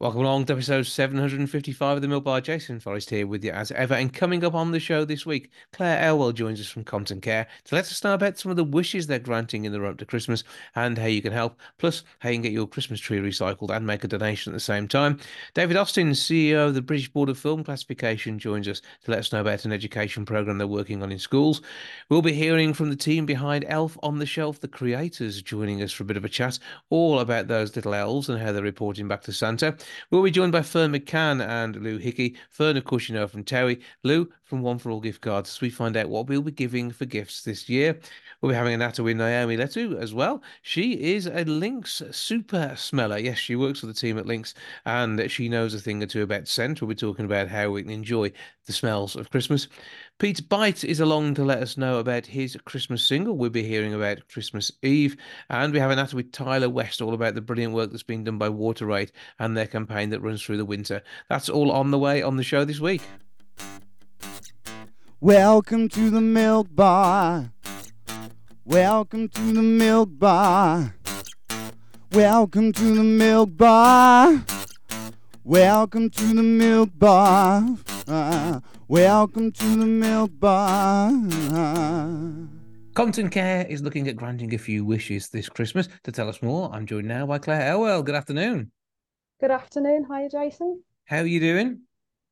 Welcome along to episode 755 of the Milk Bar. Jason Forrest here with you as ever. And coming up on the show this week, Claire Elwell joins us from Compton Care to let us know about some of the wishes they're granting in the run up to Christmas and how you can help, plus how you can get your Christmas tree recycled and make a donation at the same time. David Austin, CEO of the British Board of Film Classification, joins us to let us know about an education programme they're working on in schools. We'll be hearing from the team behind Elf on the Shelf, the creators, joining us for a bit of a chat, all about those little elves and how they're reporting back to Santa. We'll be joined by Ferne McCann and Lou Hickey. Ferne, of course, you know from Terry. Lou from One for All Gift Cards as we find out what we'll be giving for gifts this year. We'll be having a natter with Naomi Letu as well. She is a Lynx super smeller. Yes, she works for the team at Lynx and she knows a thing or two about scent. We'll be talking about how we can enjoy the smells of Christmas. Pete Bite is along to let us know about his Christmas single. We'll be hearing about Christmas Eve. And we have a natter with Tyler West all about the brilliant work that's being done by WaterAid and their campaign that runs through the winter. That's all on the way on the show this week. Welcome to the milk bar. Welcome to the milk bar. Welcome to the milk bar. Welcome to the milk bar. Uh, welcome to the milk bar. Compton Care is looking at granting a few wishes this Christmas. To tell us more, I'm joined now by Claire Elwell. Good afternoon. Good afternoon. Hi, Jason. How are you doing?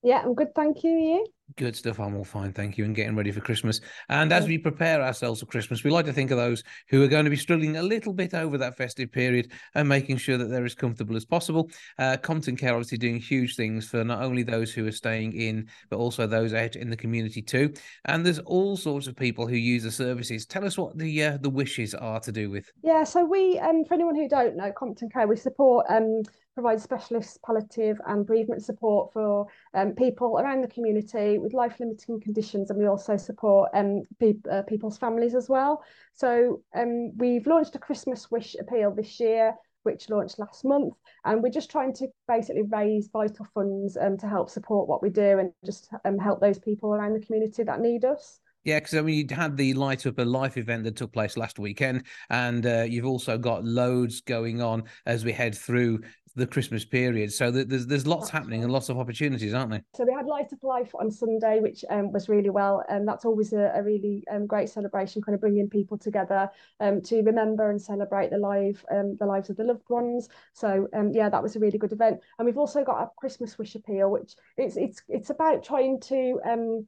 Yeah, I'm good. Thank you. You? Good stuff. I'm all fine, thank you, and getting ready for Christmas. And as we prepare ourselves for Christmas, we like to think of those who are going to be struggling a little bit over that festive period and making sure that they're as comfortable as possible. Uh, Compton Care obviously doing huge things for not only those who are staying in, but also those out in the community too. And there's all sorts of people who use the services. Tell us what the uh, the wishes are to do with. Yeah, so we, um, for anyone who don't know, Compton Care, we support um provide specialist palliative and bereavement support for um, people around the community with life limiting conditions and we also support um, pe uh, people's families as well. So um, we've launched a Christmas wish appeal this year which launched last month and we're just trying to basically raise vital funds um, to help support what we do and just um, help those people around the community that need us. Yeah, because I mean, you had the Light Up a Life event that took place last weekend, and uh, you've also got loads going on as we head through the Christmas period. So there's there's lots happening and lots of opportunities, aren't there? So we had Light Up Life on Sunday, which um, was really well, and that's always a, a really um, great celebration, kind of bringing people together um, to remember and celebrate the life um, the lives of the loved ones. So um, yeah, that was a really good event, and we've also got a Christmas wish appeal, which it's it's it's about trying to um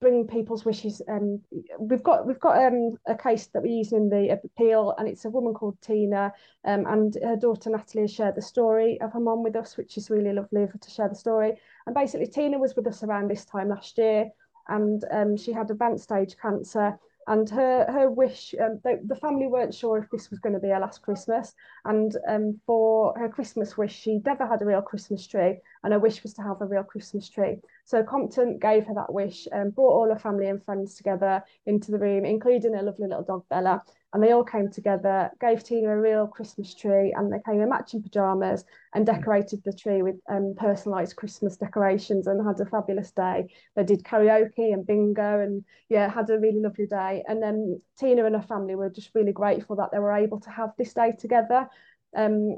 bringing people's wishes. Um, we've got we've got um, a case that we use in the appeal, and it's a woman called Tina, um, and her daughter Natalie has shared the story of her mom with us, which is really lovely of her to share the story. And basically, Tina was with us around this time last year, and um, she had advanced stage cancer. And her her wish, um, the, the family weren't sure if this was going to be her last Christmas. And um, for her Christmas wish, she never had a real Christmas tree, and her wish was to have a real Christmas tree. So Compton gave her that wish and brought all her family and friends together into the room, including her lovely little dog Bella. And they all came together, gave Tina a real Christmas tree, and they came in matching pajamas and decorated the tree with um, personalised Christmas decorations and had a fabulous day. They did karaoke and bingo, and yeah, had a really lovely day. And then Tina and her family were just really grateful that they were able to have this day together. Um,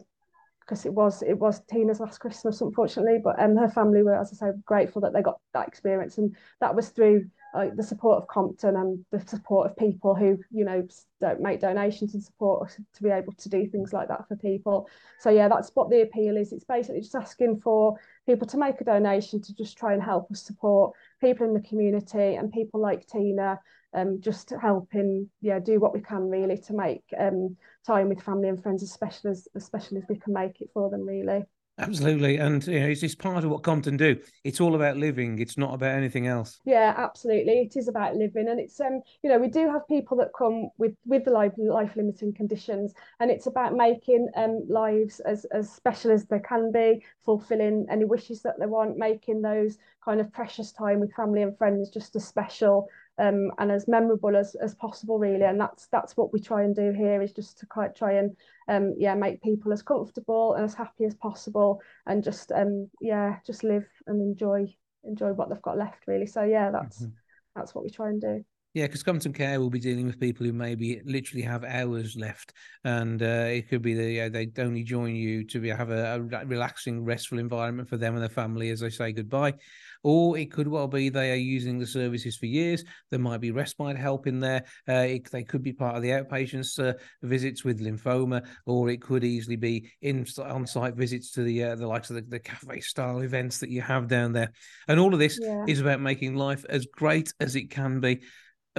because it was it was Tina's last Christmas, unfortunately. But um, her family were, as I say, grateful that they got that experience, and that was through uh, the support of Compton and the support of people who you know don't make donations and support to be able to do things like that for people. So yeah, that's what the appeal is. It's basically just asking for people to make a donation to just try and help us support people in the community and people like Tina um, just helping yeah do what we can really to make um, time with family and friends as special as as special as we can make it for them really Absolutely, and you know, it's just part of what Compton do. It's all about living. It's not about anything else. Yeah, absolutely. It is about living, and it's um, you know, we do have people that come with with the life life limiting conditions, and it's about making um lives as as special as they can be, fulfilling any wishes that they want, making those kind of precious time with family and friends just as special um, and as memorable as, as possible really. And that's that's what we try and do here is just to quite try and um, yeah make people as comfortable and as happy as possible and just um, yeah just live and enjoy enjoy what they've got left really. So yeah that's mm-hmm. that's what we try and do. Yeah, because Compton Care will be dealing with people who maybe literally have hours left, and uh, it could be that yeah, they only join you to be, have a, a, relaxing, restful environment for them and their family as they say goodbye, or it could well be they are using the services for years. There might be respite help in there. Uh, it, they could be part of the outpatients uh, visits with lymphoma, or it could easily be in on-site visits to the uh, the likes of the, the cafe style events that you have down there. And all of this yeah. is about making life as great as it can be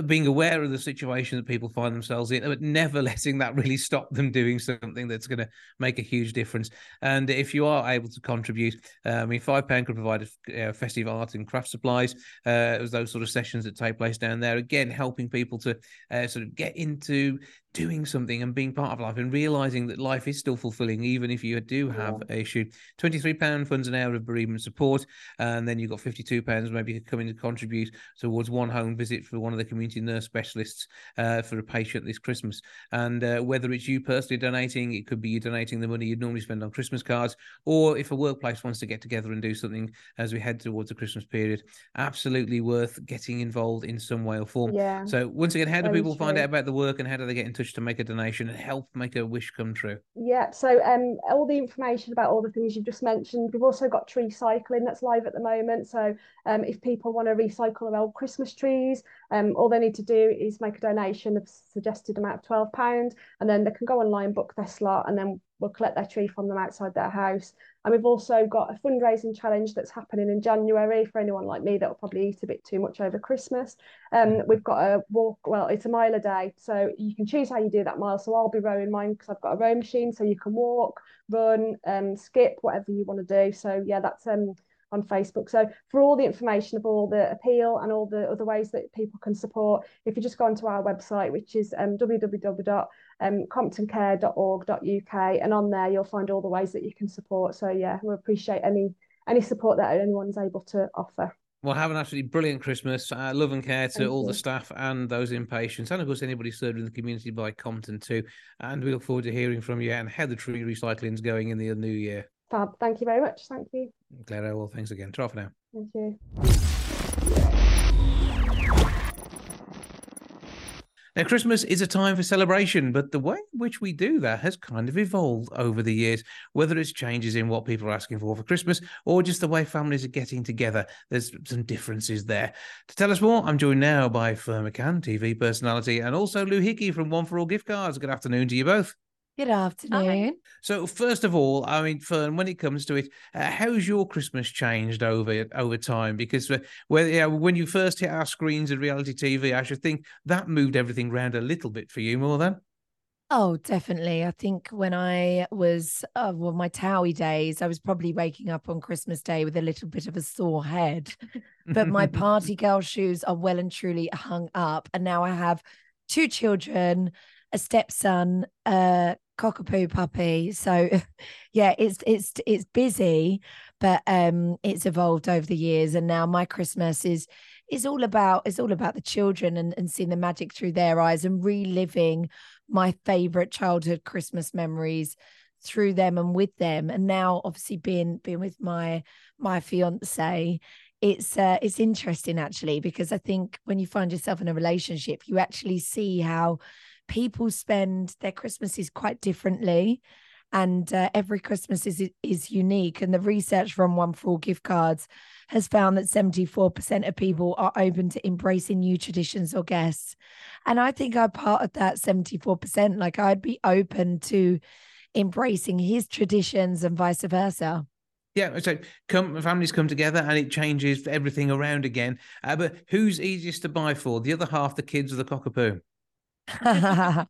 being aware of the situation that people find themselves in, but never letting that really stop them doing something that's going to make a huge difference. And if you are able to contribute, uh, I mean, five pound could provide festive art and craft supplies. Uh, those sort of sessions that take place down there. Again, helping people to uh, sort of get into doing something and being part of life and realizing that life is still fulfilling even if you do have yeah. a issue 23 pound funds an hour of bereavement support and then you've got 52 pounds maybe coming to contribute towards one home visit for one of the community nurse specialists uh, for a patient this christmas and uh, whether it's you personally donating it could be you donating the money you'd normally spend on christmas cards or if a workplace wants to get together and do something as we head towards the christmas period absolutely worth getting involved in some way or form yeah so once again how do people true. find out about the work and how do they get in to make a donation and help make a wish come true? Yeah, so um, all the information about all the things you've just mentioned. We've also got tree cycling that's live at the moment. So um, if people want to recycle their old Christmas trees, um, all they need to do is make a donation of suggested amount of twelve pound, and then they can go online, book their slot, and then we'll collect their tree from them outside their house. And we've also got a fundraising challenge that's happening in January for anyone like me that will probably eat a bit too much over Christmas. Um, we've got a walk, well, it's a mile a day. So you can choose how you do that mile. So I'll be rowing mine because I've got a row machine. So you can walk, run, um, skip, whatever you want to do. So yeah, that's um on Facebook. So for all the information of all the appeal and all the other ways that people can support, if you just go onto our website, which is um, www.comptoncare.org.uk, and on there you'll find all the ways that you can support. So yeah, we appreciate any any support that anyone's able to offer. Well, have an absolutely brilliant Christmas. Uh, love and care to Thank all you. the staff and those inpatients, and of course anybody served in the community by Compton too. And we look forward to hearing from you and how the tree recycling is going in the new year. Fab. Thank you very much. Thank you. Claire Elwell, thanks again. Try for now. Thank you. Now, Christmas is a time for celebration, but the way in which we do that has kind of evolved over the years, whether it's changes in what people are asking for for Christmas or just the way families are getting together. There's some differences there. To tell us more, I'm joined now by McCann, TV personality, and also Lou Hickey from One for All Gift Cards. Good afternoon to you both. Good afternoon. So, first of all, I mean, Ferne, when it comes to it, uh, how's your Christmas changed over over time? Because uh, when, yeah, when you first hit our screens of reality TV, I should think that moved everything around a little bit for you more than. Oh, definitely. I think when I was, uh, well, my Towie days, I was probably waking up on Christmas Day with a little bit of a sore head. but my party girl shoes are well and truly hung up. And now I have two children a stepson, a cockapoo puppy. So yeah, it's it's it's busy, but um it's evolved over the years. And now my Christmas is is all about it's all about the children and, and seeing the magic through their eyes and reliving my favorite childhood Christmas memories through them and with them. And now obviously being being with my my fiance it's uh, it's interesting actually because I think when you find yourself in a relationship, you actually see how people spend their Christmases quite differently. And uh, every Christmas is is unique. And the research from One for All gift cards has found that 74% of people are open to embracing new traditions or guests. And I think I'm part of that 74%. Like I'd be open to embracing his traditions and vice versa. Yeah, so come families come together and it changes everything around again. Uh, but who's easiest to buy for? The other half, the kids, or the cockapoo?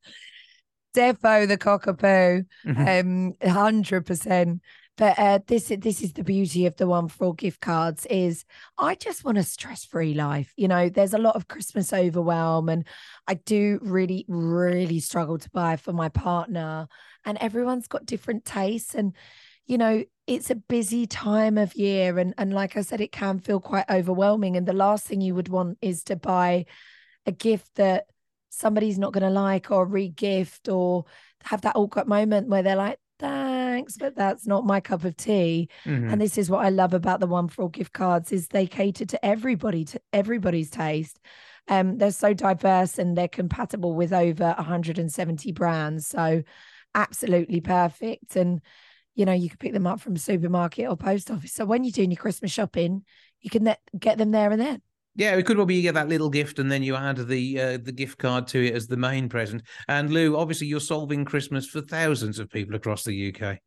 Defo the cockapoo, mm-hmm. um, hundred percent. But uh, this this is the beauty of the one for all gift cards is I just want a stress free life. You know, there's a lot of Christmas overwhelm, and I do really really struggle to buy for my partner. And everyone's got different tastes, and you know it's a busy time of year, and and like I said, it can feel quite overwhelming. And the last thing you would want is to buy a gift that somebody's not going to like or re-gift or have that awkward moment where they're like thanks but that's not my cup of tea mm-hmm. and this is what i love about the one for all gift cards is they cater to everybody to everybody's taste Um, they're so diverse and they're compatible with over 170 brands. So absolutely perfect. And you know, you can pick them up from supermarket or post office. So when you're doing your Christmas shopping, you can get them there and then. Yeah, it could well be you get that little gift and then you add the uh, the gift card to it as the main present. And Lou, obviously, you're solving Christmas for thousands of people across the UK.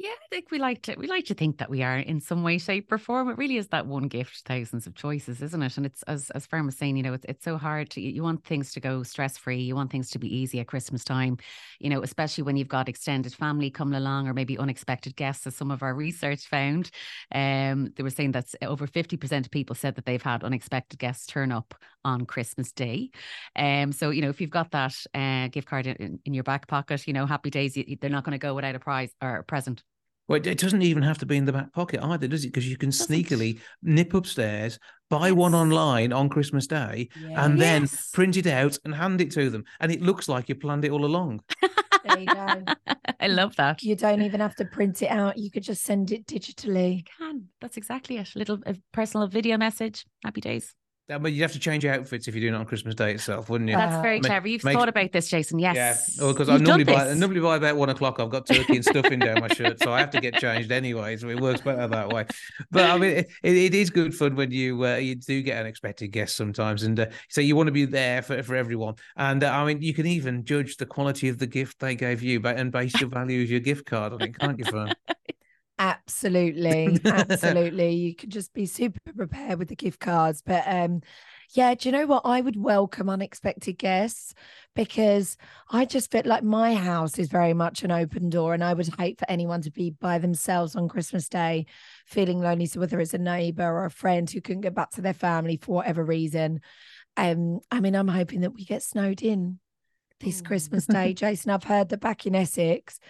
Yeah, I think we like to we like to think that we are in some way, shape, or form. It really is that one gift, thousands of choices, isn't it? And it's as as Ferne was saying, you know, it's it's so hard to you want things to go stress free. You want things to be easy at Christmas time, you know, especially when you've got extended family coming along or maybe unexpected guests, as some of our research found. Um, they were saying that over fifty percent of people said that they've had unexpected guests turn up on Christmas Day. Um, so you know, if you've got that uh, gift card in, in your back pocket, you know, happy days, you, they're not going to go without a prize or a present. Well, it doesn't even have to be in the back pocket either, does it? Because you can doesn't. sneakily nip upstairs, buy yes. one online on Christmas Day, and then yes. print it out and hand it to them. And it looks like you planned it all along. there you go. I love that. You don't even have to print it out. You could just send it digitally. You can. That's exactly it. A little a personal video message. Happy days. But you'd have to change your outfits if you're doing it on Christmas Day itself, wouldn't you? That's very clever. You've make, thought about this, Jason. Yes. Yeah. Well, because I normally buy normally by about one o'clock. I've got turkey and stuffing down my shirt, so I have to get changed anyway. So it works better that way. But I mean, it, it is good fun when you uh, you do get unexpected guests sometimes, and uh, so you want to be there for, for everyone. And uh, I mean, you can even judge the quality of the gift they gave you, and base your value of your gift card on it, can't you, Ferne? Absolutely, absolutely. you could just be super prepared with the gift cards, but um yeah, do you know what? I would welcome unexpected guests because I just feel like my house is very much an open door, and I would hate for anyone to be by themselves on Christmas Day feeling lonely. So, whether it's a neighbor or a friend who couldn't get back to their family for whatever reason, um, I mean, I'm hoping that we get snowed in this Christmas Day. Jason, I've heard that back in Essex,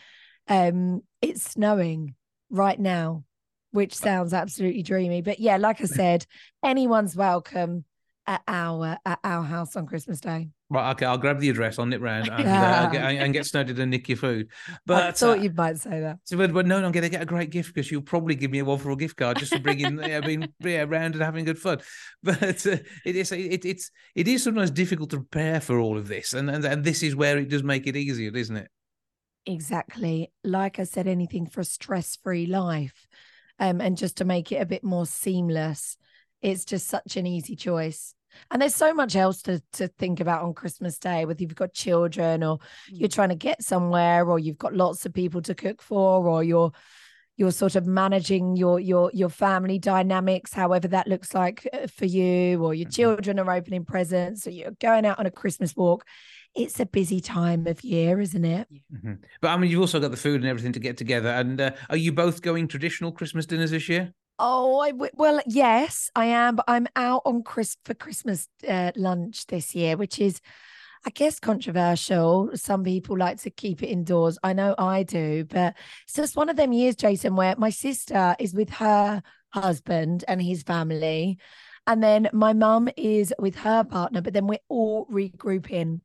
um, it's snowing right now, which sounds absolutely dreamy. But yeah, like I said, anyone's welcome at our at our house on Christmas Day. Right, okay, I'll grab the address, I'll nip round and, uh, get, and get snowed and nick your food. But I thought uh, you might say that. So, but, but no, I'm going to get a great gift because you'll probably give me a one for a gift card just for bringing, yeah, being yeah, around and having good fun. But uh, it is it, it's it is sometimes difficult to prepare for all of this, and, and and this is where it does make it easier, isn't it? Exactly. Like I said, anything for a stress free life, um, and just to make it a bit more seamless. It's just such an easy choice. And there's so much else to, to think about on Christmas Day, whether you've got children or you're mm. trying to get somewhere or you've got lots of people to cook for or you're you're sort of managing your your your family dynamics however that looks like uh, for you or your mm-hmm. children are opening presents or you're going out on a christmas walk it's a busy time of year isn't it mm-hmm. but i mean you've also got the food and everything to get together and uh, are you both going traditional christmas dinners this year Oh, I w- well, yes, I am, but I'm out on Chris for Christmas uh, lunch this year, which is, I guess, controversial. Some people like to keep it indoors. I know I do, but it's just one of them years, Jason, where my sister is with her husband and his family, and then my mum is with her partner. But then we're all regrouping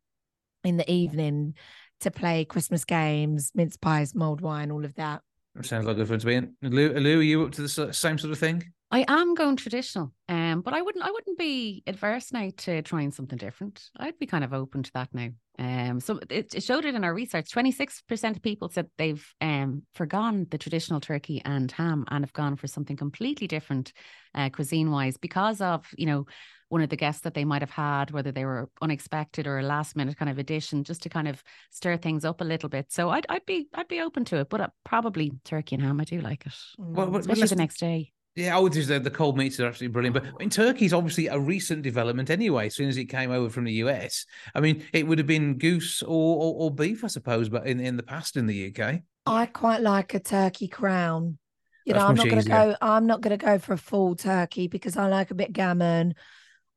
in the evening to play Christmas games, mince pies, mulled wine, all of that. Sounds like good fun to be in. Lou, Lou, are you up to the same sort of thing? I am going traditional, um, but I wouldn't. I wouldn't be adverse now to trying something different. I'd be kind of open to that now. Um, so it, it showed it in our research. Twenty six percent of people said they've um forgone the traditional turkey and ham and have gone for something completely different, uh, cuisine wise, because of you know one of the guests that they might have had, whether they were unexpected or a last minute kind of addition, just to kind of stir things up a little bit. So I'd I'd be I'd be open to it, but uh, probably turkey and ham. I do like it, well, well, especially the next day. Yeah, I would say the cold meats are absolutely brilliant. But I mean, turkey's obviously a recent development anyway. As soon as it came over from the US, I mean, it would have been goose or, or, or beef, I suppose, but in, in the past in the UK. I quite like a turkey crown. You That's know, I'm not going to go. I'm not going to go for a full turkey because I like a bit gammon.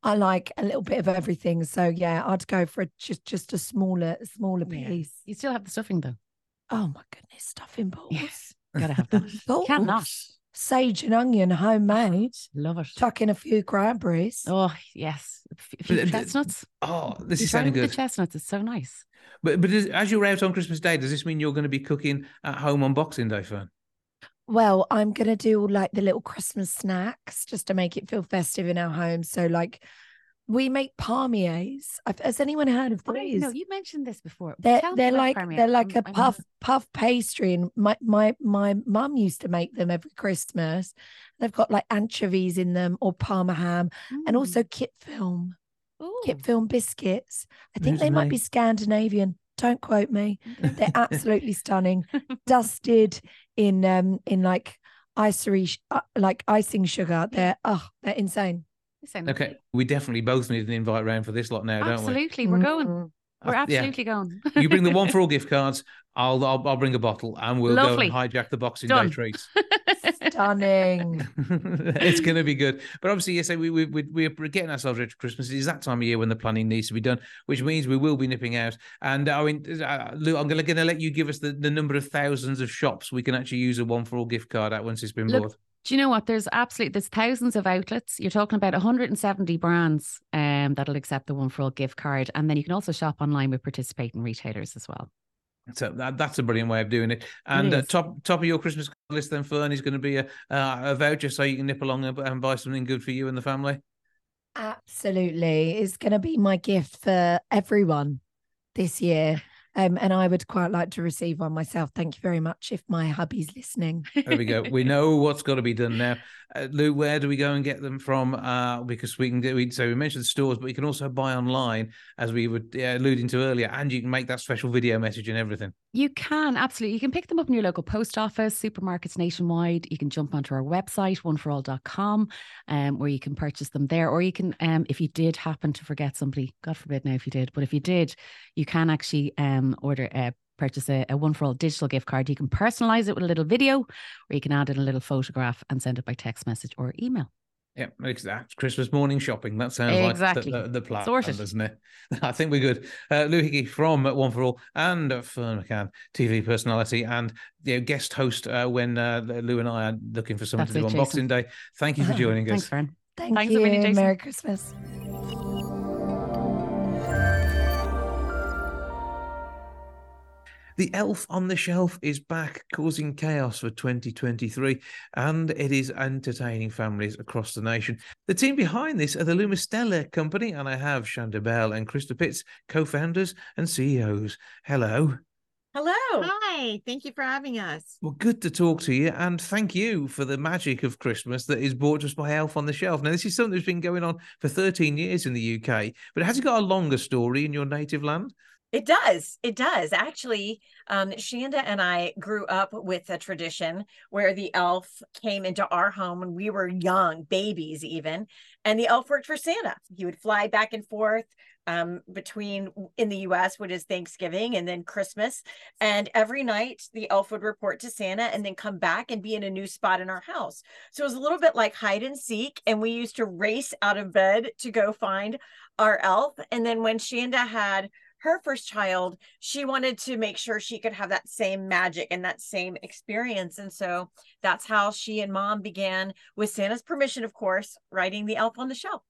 I like a little bit of everything. So yeah, I'd go for a, just just a smaller smaller yeah. piece. You still have the stuffing though. Oh my goodness, stuffing balls. Yes, gotta have that. balls. Cannot. Sage and onion, homemade. Love it. Tuck in a few cranberries. Oh yes, a few uh, chestnuts. Oh, this is sounding good. The chestnuts, it's so nice. But but as you're out on Christmas Day, does this mean you're going to be cooking at home on Boxing Day, Ferne? Well, I'm gonna do like the little Christmas snacks just to make it feel festive in our home. So like we make palmiers. Has anyone heard of these? no, you mentioned this before. They're they're like Parmier. they're like I'm- a I'm puff not- puff pastry, and my my my mum used to make them every Christmas. They've got like anchovies in them or parma ham, and Mm. also kit film, Ooh, kit film biscuits. I think Who's they might be Scandinavian. Don't quote me. They're absolutely stunning. Dusted in um in like icery sh- uh, like icing sugar. They're oh they're insane. They sound Okay, lovely. we definitely both need an invite round for this lot now, don't we? Absolutely, we're going. Mm. We're Uh, yeah. absolutely going. You bring the one for all gift cards. I'll I'll, I'll bring a bottle, and we'll Lovely. go and hijack the Boxing Done. Day treats. Stunning. it's going to be good. But obviously, yes, we we we we're getting ourselves ready for Christmas. It's that time of year when the planning needs to be done, which means we will be nipping out. And I mean, uh, Lou, I'm going to let you give us the, the number of thousands of shops we can actually use a one for all gift card at once it's been Look, bought. Do you know what? There's absolutely there's thousands of outlets. You're talking about 170 brands um, that'll accept the one for all gift card, and then you can also shop online with participating retailers as well. So that, that's a brilliant way of doing it. And uh, top top of your Christmas list then, Ferne, is going to be a uh, a voucher so you can nip along and, and buy something good for you and the family. Absolutely. It's going to be my gift for everyone this year. Um, and I would quite like to receive one myself. Thank you very much if my hubby's listening. There we go. we know what's got to be done now. Uh, Lou, where do we go and get them from? Uh, because we can do. We, so we mentioned stores, but we can also buy online, as we were alluding to earlier, and you can make that special video message and everything. You can absolutely. You can pick them up in your local post office, supermarkets nationwide. You can jump onto our website, oneforall.com, um, where you can purchase them there. Or you can, um, if you did happen to forget somebody, God forbid now if you did, but if you did, you can actually um, order a purchase a, a one for all digital gift card. You can personalize it with a little video, or you can add in a little photograph and send it by text message or email. Yeah, it's that Christmas morning shopping. That sounds Exactly. like the, the, the plan, Sorted. doesn't it? I think we're good. Uh, Lou Hickey from One for All and uh, Ferne McCann, TV personality and you know, guest host uh, when uh, Lou and I are looking for someone That's to do it, on Boxing Day. Thank you for joining Thanks, us. Ferne. Thank Thanks you. a million, Jason. Merry Christmas. The Elf on the Shelf is back, causing chaos for 2023, and it is entertaining families across the nation. The team behind this are the Lumistella Company, and I have Chanda Bell and Christa Pitts, co-founders and CEOs. Hello. Hello. Hi, thank you for having us. Well, good to talk to you, and thank you for the magic of Christmas that is brought to us by Elf on the Shelf. Now, this is something that's been going on for 13 years in the UK, but has it got a longer story in your native land? It does. It does. Actually, um, Chanda and I grew up with a tradition where the elf came into our home when we were young, babies even, and the elf worked for Santa. He would fly back and forth um, between in the US, which is Thanksgiving and then Christmas. And every night the elf would report to Santa and then come back and be in a new spot in our house. So it was a little bit like hide and seek. And we used to race out of bed to go find our elf. And then when Chanda had her first child, she wanted to make sure she could have that same magic and that same experience. And so that's how she and mom began, with Santa's permission, of course, writing The Elf on the Shelf.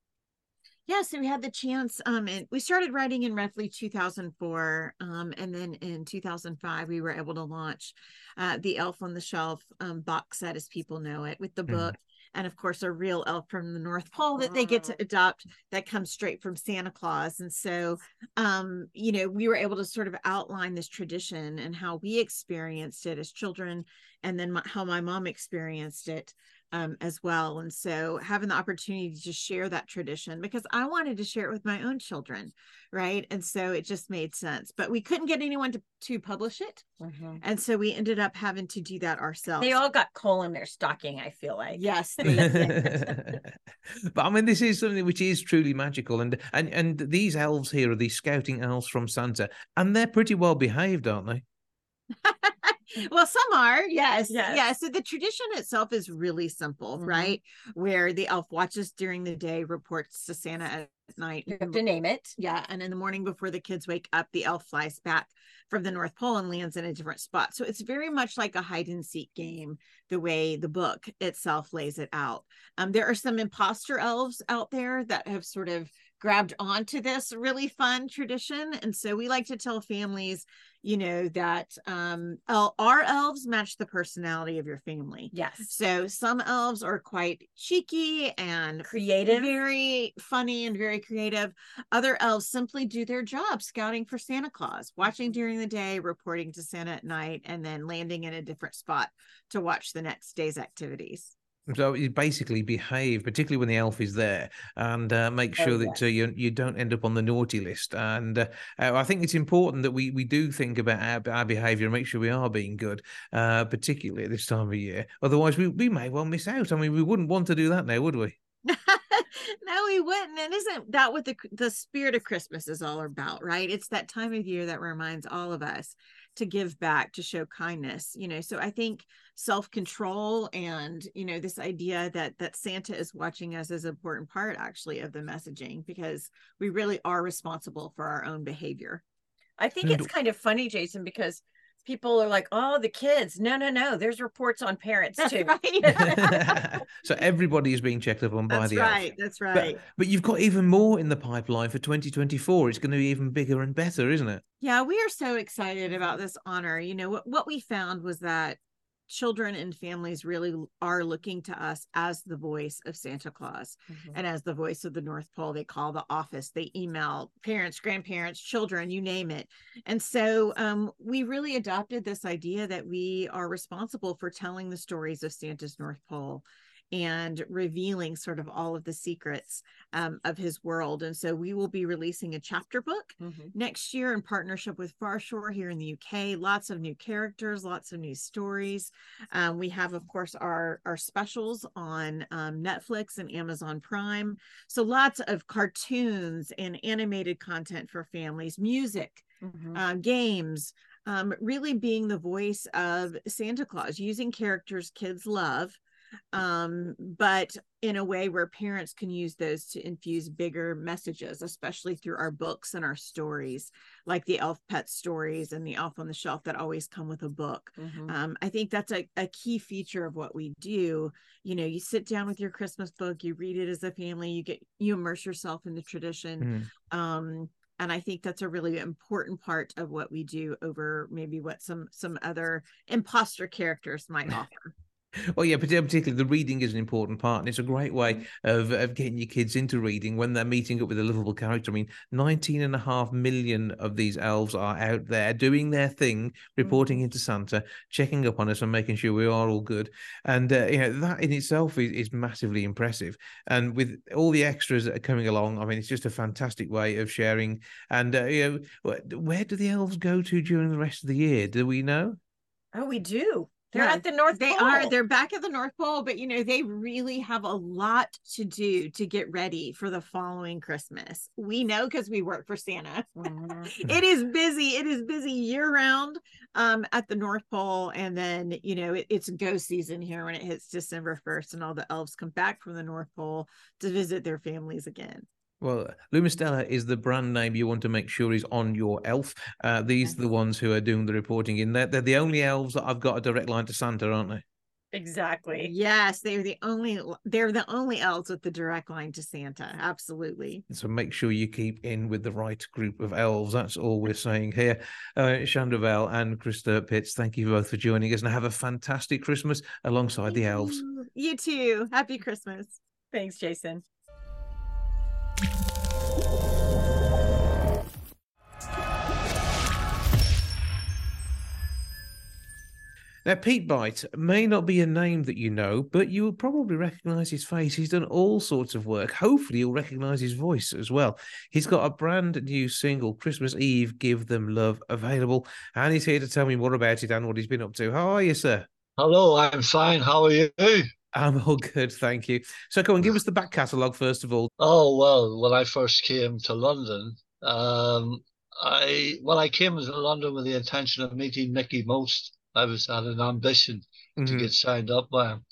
Yeah, so we had the chance. Um, and we started writing in roughly 2004, um, and then in 2005 we were able to launch uh, the Elf on the Shelf um, box set, as people know it, with the Mhm. book, and of course a real elf from the North Pole that they get to adopt that comes straight from Santa Claus. And so, um, you know, we were able to sort of outline this tradition and how we experienced it as children, and then my, how my mom experienced it um, as well. And so having the opportunity to share that tradition because I wanted to share it with my own children, right? And so it just made sense. But we couldn't get anyone to, to publish it. And so we ended up having to do that ourselves. They all got coal in their stocking, I feel like. yes. but I mean, this is something which is truly magical, and and and these elves here are these scouting elves from Santa, and they're pretty well behaved, aren't they? well, some are, yes. Yes. Yeah. So the tradition itself is really simple, Mhm. right? Where the elf watches during the day, reports to Santa at night. You have to name it. Yeah. And in the morning before the kids wake up, the elf flies back from the North Pole and lands in a different spot. So it's very much like a hide and seek game, the way the book itself lays it out. Um, there are some imposter elves out there that have sort of grabbed onto this really fun tradition. And so we like to tell families, you know, that um, our elves match the personality of your family. Yes. So some elves are quite cheeky and creative, very funny and very creative. Other elves simply do their job scouting for Santa Claus, watching during the day, reporting to Santa at night, and then landing in a different spot to watch the next day's activities. So you basically behave, particularly when the elf is there, and uh, make sure Oh, that uh, you you don't end up on the naughty list. And uh, uh, I think it's important that we we do think about our, our behaviour and make sure we are being good, uh, particularly at this time of year. Otherwise, we we may well miss out. I mean, we wouldn't want to do that now, would we? no, we wouldn't. And isn't that what the the spirit of Christmas is all about, right? It's that time of year that reminds all of us to give back, to show kindness, you know. So I think self-control and, you know, this idea that that Santa is watching us is an important part actually of the messaging because we really are responsible for our own behavior. I think And- it's kind of funny, Jason, because people are like, "Oh, the kids." No, no, no. There's reports on parents That's too. right. so everybody is being checked up on by That's the right. elf. That's But, right. but you've got even more in the pipeline for 2024. It's going to be even bigger and better, isn't it? Yeah, we are so excited about this honor. You know, what, what we found was that children and families really are looking to us as the voice of Santa Claus Mhm. and as the voice of the North Pole. They call the office, they email parents, grandparents, children, you name it. And so um, we really adopted this idea that we are responsible for telling the stories of Santa's North Pole and revealing sort of all of the secrets um, of his world. And so we will be releasing a chapter book Mhm. next year in partnership with Farshore here in the UK. Lots of new characters, lots of new stories. Um, we have, of course, our our specials on um, Netflix and Amazon Prime. So lots of cartoons and animated content for families, music, Mhm. uh, games. Um, really being the voice of Santa Claus, using characters kids love, um, but in a way where parents can use those to infuse bigger messages, especially through our books and our stories, like the Elf Pet stories and the Elf on the Shelf that always come with a book. Mhm. Um, I think that's a, a key feature of what we do. You know, you sit down with your Christmas book, you read it as a family, you get you immerse yourself in the tradition. Mm. Um, and I think that's a really important part of what we do over maybe what some some other imposter characters might offer. Well, yeah, particularly the reading is an important part, and it's a great way Mm. of, of getting your kids into reading when they're meeting up with a lovable character. I mean, 19 and a half million of these elves are out there doing their thing, reporting into Santa, checking up on us and making sure we are all good. And, uh, you know, that in itself is, is massively impressive. And with all the extras that are coming along, I mean, it's just a fantastic way of sharing. And, uh, you know, where do the elves go to during the rest of the year? Do we know? Oh, we do. They're Yeah, at the North They Pole. are. They're back at the North Pole, but you know, they really have a lot to do to get ready for the following Christmas. We know because we work for Santa. Mhm. it is busy. It is busy year round um, at the North Pole. And then, you know, it, it's go season here when it hits December 1st, and all the elves come back from the North Pole to visit their families again. Well, Lumistella is the brand name you want to make sure is on your elf. Uh, these are the ones who are doing the reporting in there. They're the only elves that I've got a direct line to Santa, aren't they? Exactly. Yes, they're the only they're the only elves with the direct line to Santa. Absolutely. So make sure you keep in with the right group of elves. That's all we're saying here. Uh, Chanda Bell and Christa Pitts, thank you both for joining us and have a fantastic Christmas alongside the elves. You- You too. Happy Christmas. Thanks, Jason. Now, Pete Bite may not be a name that you know, but you will probably recognize his face. He's done all sorts of work. Hopefully, you'll recognize his voice as well. He's got a brand new single, Christmas Eve, Give Them Love, available. And he's here to tell me more about it and what he's been up to. How are you, sir? Hello, I'm fine. How are you? I'm all good, thank you. So, come on, give us the back catalogue first of all. Oh, well, when I first came to London, um, I well, I came to London with the intention of meeting Mickie Most. I was had an ambition to Mhm. get signed up by him.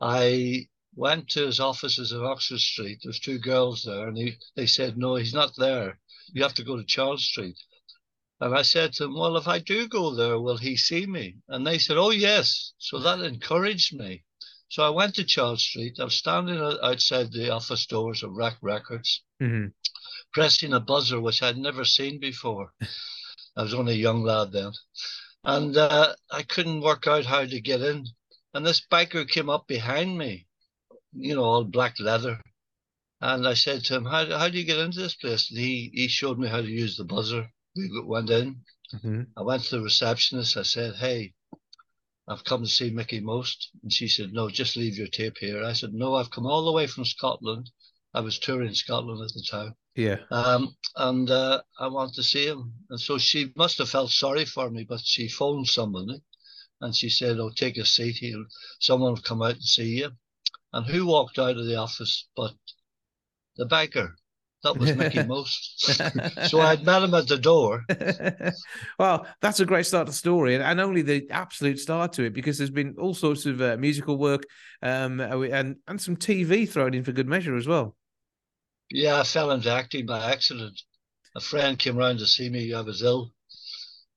I went to his offices in Oxford Street. There's two girls there, and he, they said, No, he's not there. You have to go to Charles Street. And I said to them, Well, if I do go there, will he see me? And they said, Oh, yes. So that encouraged me. So I went to Charles Street. I was standing outside the office doors of RAK Records. Mhm. pressing a buzzer, which I'd never seen before. I was only a young lad then. And uh, I couldn't work out how to get in. And this biker came up behind me, you know, all black leather. And I said to him, how, how do you get into this place? And he, he showed me how to use the buzzer. We went in. Mm-hmm. I went to the receptionist. I said, hey, I've come to see Mickie Most. And she said, no, just leave your tape here. I said, no, I've come all the way from Scotland. I was touring Scotland at the time. Yeah. Um, and uh, I want to see him. And so she must have felt sorry for me, but she phoned somebody and she said, oh, take a seat here. Someone will come out and see you. And who walked out of the office but the biker? That was Mickie Most. so I'd met him at the door. well, that's a great start to the story, and, and only the absolute start to it, because there's been all sorts of uh, musical work um, and and some TV thrown in for good measure as well. Yeah, I fell into acting by accident. A friend came round to see me. I was ill.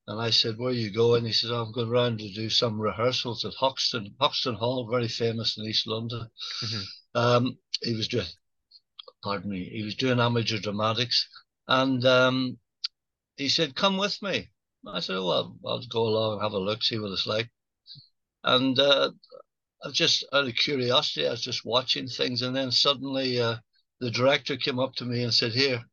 And I said, Where are you going? He said, oh, I'm going round to do some rehearsals at Hoxton, Hoxton Hall, very famous in East London. Mm-hmm. Um, he was doing, pardon me, he was doing amateur dramatics. And um, he said, Come with me. I said, Well, I'll go along and have a look, see what it's like. And uh, I just, out of curiosity, I was just watching things. And then suddenly, uh, the director came up to me and said, Here.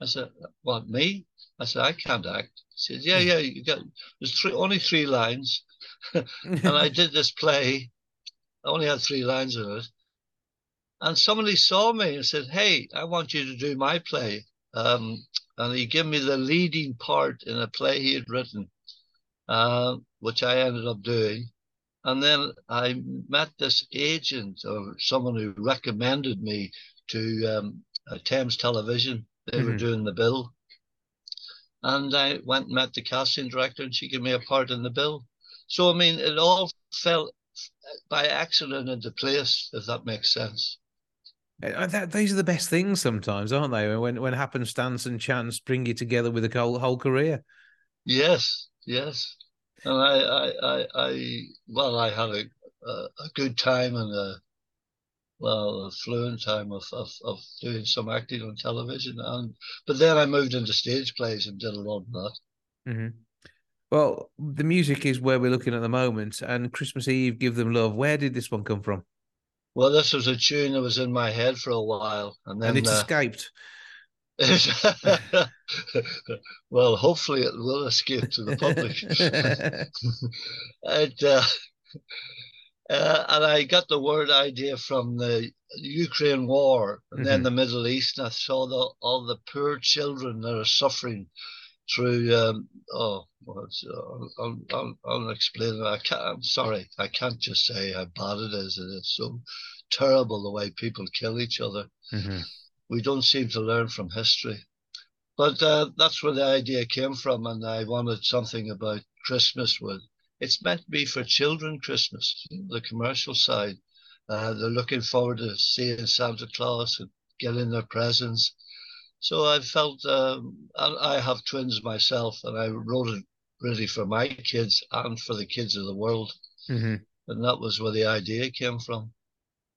I said, What, me? I said, I can't act. He said, Yeah, yeah, you got there's three only three lines. and I did this play. I only had three lines in it. And somebody saw me and said, Hey, I want you to do my play. Um, and he gave me the leading part in a play he had written, uh, which I ended up doing. And then I met this agent or someone who recommended me to um, uh, Thames Television. They mm-hmm. were doing the bill. And I went and met the casting director, and she gave me a part in the bill. So, I mean, it all fell by accident into place, if that makes sense. Uh, that, these are the best things sometimes, aren't they? When when happenstance and chance bring you together with a whole whole career. Yes, yes, and I, I, I, I well, I had a a, a good time and a well, a fluent time of, of, of doing some acting on television. And but then I moved into stage plays and did a lot of that. Mm-hmm. Well, the music is where we're looking at the moment, and Christmas Eve, "Give Them Love." Where did this one come from? Well, this was a tune that was in my head for a while, and then and it's uh, escaped. well, hopefully it will escape to the public. it, uh, uh, and I got the word idea from the Ukraine war and mm-hmm. then the Middle East. And I saw the, all the poor children that are suffering through, um, oh, well, it's uh, un, un, unexplainable. I can't, I'm sorry, I can't just say how bad it is. It is so terrible the way people kill each other. Mm-hmm. We don't seem to learn from history. But uh, that's where the idea came from. And I wanted something about Christmas with it's meant to be for children Christmas, the commercial side. Uh, they're looking forward to seeing Santa Claus and getting their presents. So I felt um, I have twins myself, and I wrote it really for my kids and for the kids of the world. Mm-hmm. And that was where the idea came from.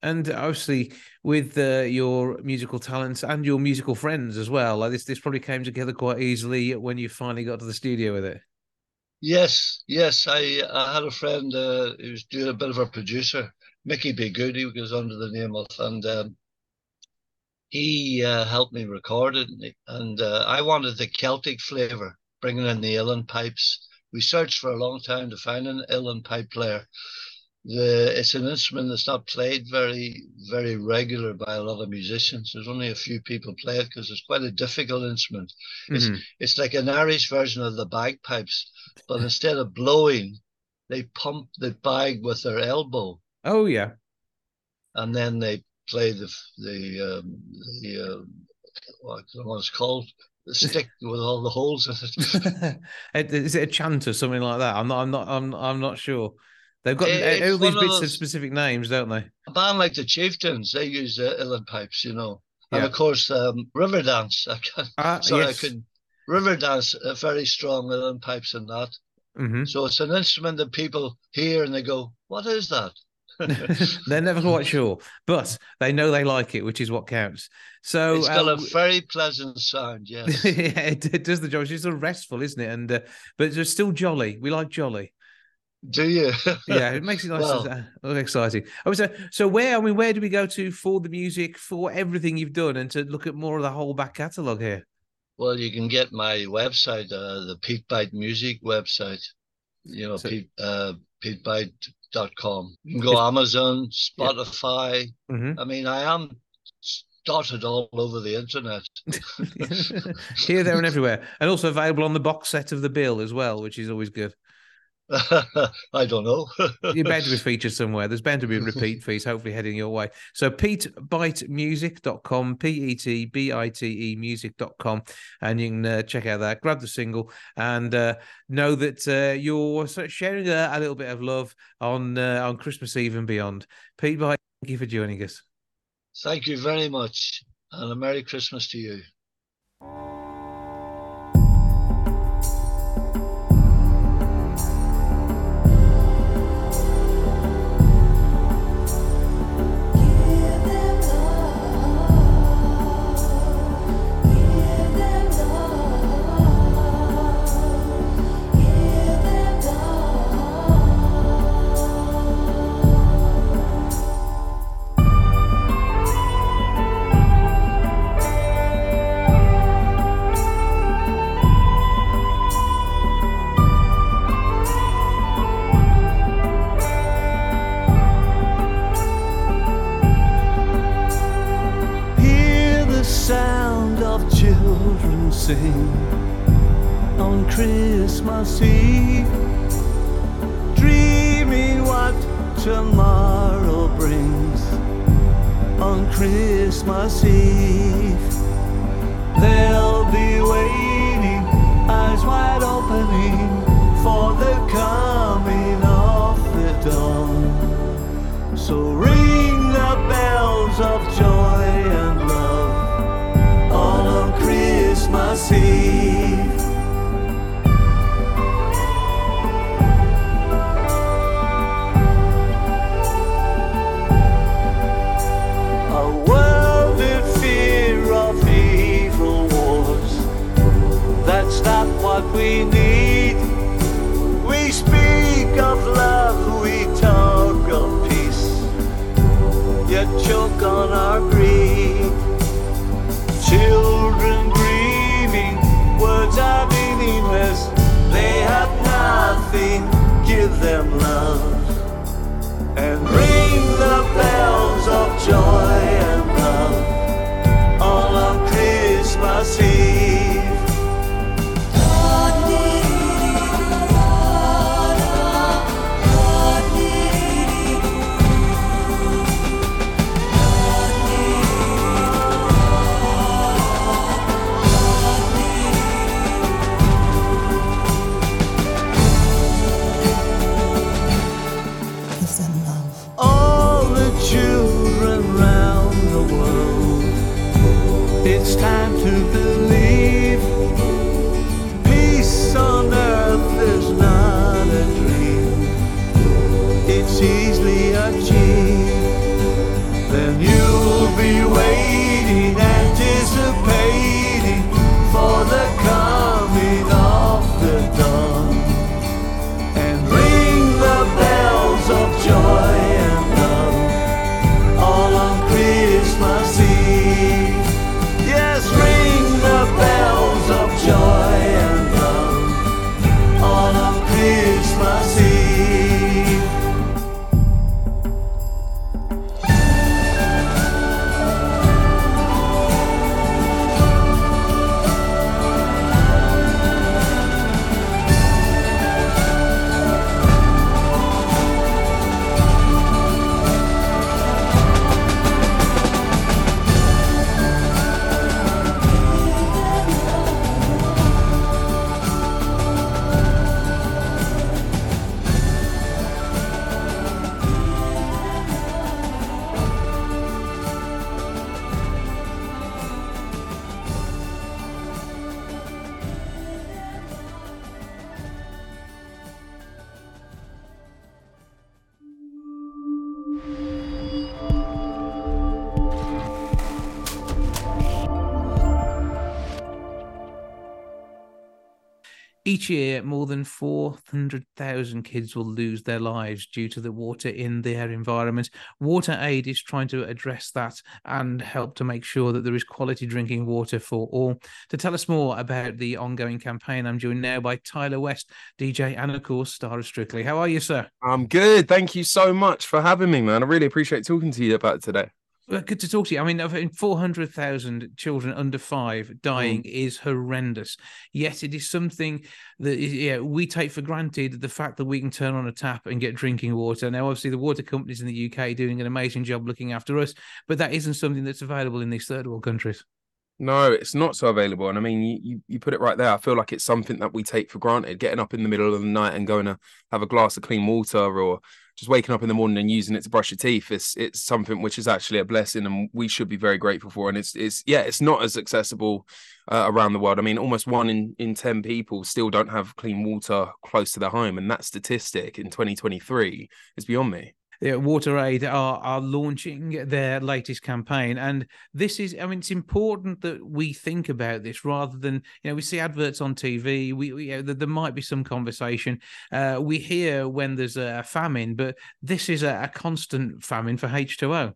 And obviously, with uh, your musical talents and your musical friends as well, like this, this probably came together quite easily when you finally got to the studio with it. Yes, yes. I, I had a friend uh, who was doing a bit of a producer, Mickey B. Good, goes under the name of, and um, he uh, helped me record it. And uh, I wanted the Celtic flavor, bringing in the uilleann pipes. We searched for a long time to find an uilleann pipe player the it's an instrument that's not played very very regular by a lot of musicians. There's only a few people play it because it's quite a difficult instrument. It's mm-hmm. it's like an Irish version of the bagpipes, but instead of blowing, they pump the bag with their elbow. Oh yeah, and then they play the the um, the uh, what it's called the stick with all the holes in it. Is it a chant or something like that? I'm not. I'm not. I'm. I'm not sure. They've got it's all these bits of, of, specific names, don't they? A band like the Chieftains, they use uh, uilleann pipes, you know. And yeah. of course, um, Riverdance. I can, ah, sorry, yes. I could Riverdance, uh, very strong uilleann pipes and that. Mm-hmm. So it's an instrument that people hear and they go, "What is that?" They're never quite sure, but they know they like it, which is what counts. So it's got uh, a very pleasant sound. Yes. yeah, it, it does the job. It's sort of restful, isn't it? And uh, but it's still jolly. We like jolly. Do you? Yeah, it makes it nice. Well- and, uh, exciting. I was uh, so where? I mean, where do we go to for the music, for everything you've done, and to look at more of the whole back catalogue here? Well, you can get my website, uh, the Pete Bite Music website. You know, So- Pete, uh, PeteBite.com. You can go Amazon, Spotify. Mhm. I mean, I am dotted all over the internet. here, there, and everywhere, and also available on the box set of the bill as well, which is always good. I don't know. You're bound to be featured somewhere. There's bound to be repeat fees, hopefully heading your way. So petebitemusic.com, P-E-T-B-I-T-E music.com, and you can uh, check out that, grab the single, and uh, know that uh, you're sharing a, a little bit of love on uh, on Christmas Eve and beyond. Pete Bite, thank you for joining us. Thank you very much, and a Merry Christmas to you. Sing on Christmas Eve, dreaming what tomorrow brings on Christmas Eve. They'll be waiting, eyes wide opening for the coming Christmas Each year, more than 400,000 kids will lose their lives due to the water in their environment. Water Aid is trying to address that and help to make sure that there is quality drinking water for all. To tell us more about the ongoing campaign, I'm joined now by Tyler West, DJ, and of course, star of Strictly. How are you, sir? I'm good. Thank you so much for having me, man. I really appreciate talking to you about today. Well, good to talk to you. I mean, in 400,000 children under five dying mm. is horrendous. Yet it is something that yeah, we take for granted the fact that we can turn on a tap and get drinking water. Now, obviously, the water companies in the UK doing an amazing job looking after us, but that isn't something that's available in these third world countries. No, it's not so available. And I mean, you, you put it right there. I feel like it's something that we take for granted. Getting up in the middle of the night and going to have a glass of clean water or just waking up in the morning and using it to brush your teeth it's it's something which is actually a blessing and we should be very grateful for and it's it's yeah it's not as accessible uh, around the world i mean almost one in in 10 people still don't have clean water close to their home and that statistic in 2023 is beyond me yeah, Water Aid are are launching their latest campaign, and this is, I mean, it's important that we think about this rather than you know we see adverts on TV. We, we you know, there might be some conversation. Uh, we hear when there's a famine, but this is a, a constant famine for H two O.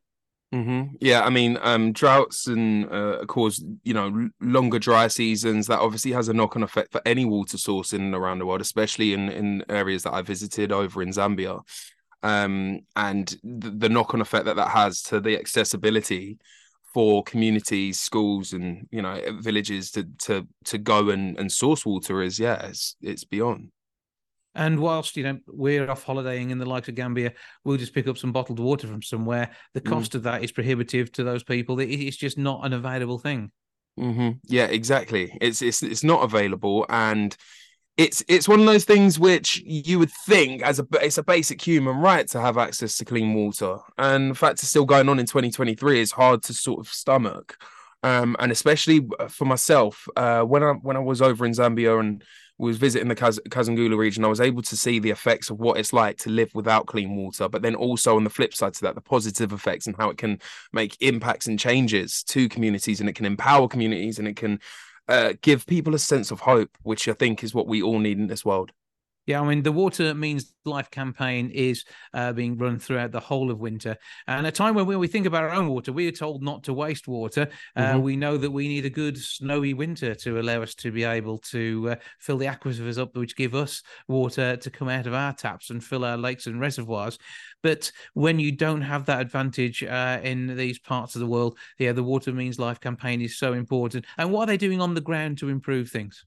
Mm-hmm. Yeah, I mean, um, droughts and uh, cause you know longer dry seasons. That obviously has a knock-on effect for any water source in and around the world, especially in in areas that I visited over in Zambia um, and the, the knock-on effect that that has to the accessibility for communities, schools, and you know villages to to to go and, and source water is yeah, it's it's beyond. And whilst you know we're off holidaying in the likes of Gambia, we'll just pick up some bottled water from somewhere. The mm. cost mm. of that is prohibitive to those people. It's just not an available thing. Mm-hmm. Yeah, exactly. It's it's it's not available, and it's it's one of those things which you would think as a it's a basic human right to have access to clean water. And the fact it's still going on in 2023 is hard to sort of stomach. Um, and especially for myself uh, when i when i was over in zambia and was visiting the Kaz- Kazungula region, I was able to see the effects of what it's like to live without clean water, but then also on the flip side to that, the positive effects and how it can make impacts and changes to communities and it can empower communities and it can uh, give people a sense of hope, which I think is what we all need in this world. Yeah, I mean, the Water Means Life campaign is uh, being run throughout the whole of winter. And a time when we, think about our own water, we are told not to waste water. Uh, mm-hmm. We know that we need a good snowy winter to allow us to be able to uh, fill the aquifers up, which give us water to come out of our taps and fill our lakes and reservoirs. But when you don't have that advantage uh, in these parts of the world, yeah, the Water Means Life campaign is so important. And what are they doing on the ground to improve things?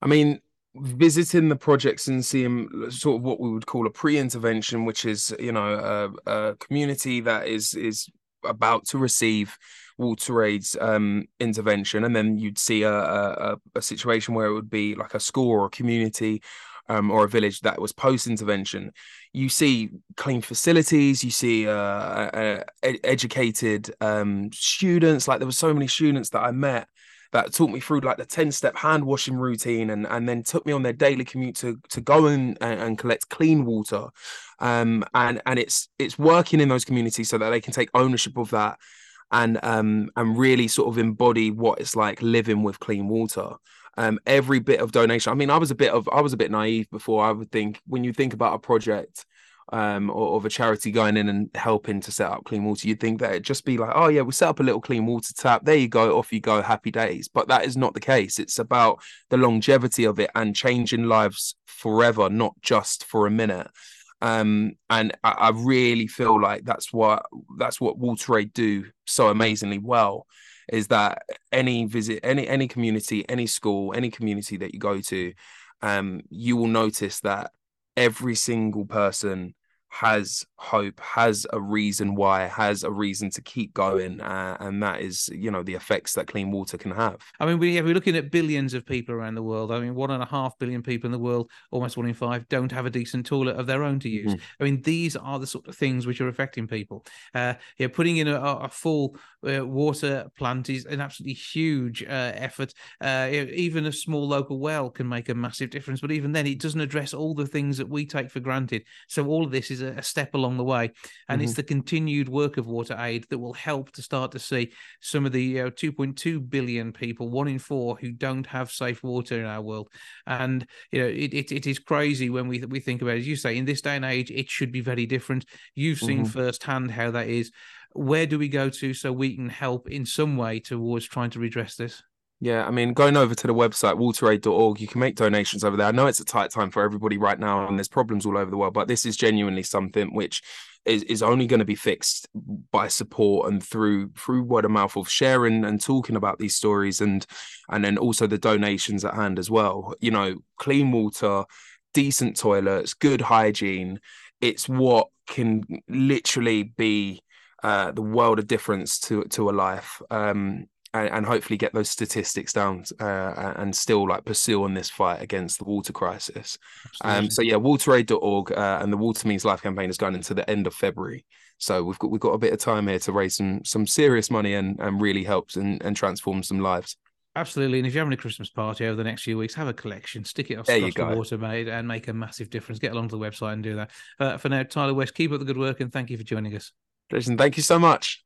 I mean, visiting the projects and seeing sort of what we would call a pre-intervention which is you know a, a community that is is about to receive water aids um, intervention. And then you'd see a, a, a situation where it would be like a school or a community um, or a village that was post intervention you see clean facilities you see uh, uh, educated um, students. Like there were so many students that i met that taught me through like the 10 step hand washing routine and, and then took me on their daily commute to, to go and, and collect clean water. Um, and, and it's, it's working in those communities so that they can take ownership of that and, um, and really sort of embody what it's like living with clean water. Um, every bit of donation. I mean, I was a bit of, I was a bit naive before I would think when you think about a project, um, or of a charity going in and helping to set up clean water, you'd think that it'd just be like, oh yeah, we set up a little clean water tap. There you go, off you go, happy days. But that is not the case. It's about the longevity of it and changing lives forever, not just for a minute. Um, and I, I really feel like that's what that's what Water Aid do so amazingly well is that any visit any any community any school any community that you go to um you will notice that every single person has hope, has a reason why, has a reason to keep going, uh, and that is, you know, the effects that clean water can have. I mean, we, we're looking at billions of people around the world. I mean, one and a half billion people in the world, almost one in five, don't have a decent toilet of their own to use. Mm. I mean, these are the sort of things which are affecting people. Uh, yeah, putting in a, a full uh, water plant is an absolutely huge uh, effort. Uh, even a small local well can make a massive difference, but even then, it doesn't address all the things that we take for granted. So all of this is is a, step along the way, and it's Mhm. the continued work of Water Aid that will help to start to see some of the uh, 2.2 billion people, one in four, who don't have safe water in our world. And you know, it, it, it is crazy when we we think about it. As you say, in this day and age, it should be very different. You've seen Mhm. firsthand how that is. Where do we go to so we can help in some way towards trying to redress this? Yeah, I mean, going over to the website wateraid.org, you can make donations over there. I know it's a tight time for everybody right now, and there's problems all over the world, but this is genuinely something which is, is only going to be fixed by support and through through word of mouth of sharing and talking about these stories and and then also the donations at hand as well. You know, clean water, decent toilets, good hygiene. It's what can literally be uh, the world of difference to to a life. Um, and, and hopefully get those statistics down uh, and still like pursue on this fight against the water crisis. Um, so yeah, wateraid.org uh, and the Water Means Life campaign is going into the end of February. So we've got we've got a bit of time here to raise some some serious money and and really helps and, and transform some lives. Absolutely. And if you're having a Christmas party over the next few weeks, have a collection, stick it off There water, mate, and make a massive difference. Get along to the website and do that. Uh, for now, Tyler West, keep up the good work and thank you for joining us. Jason, thank you so much.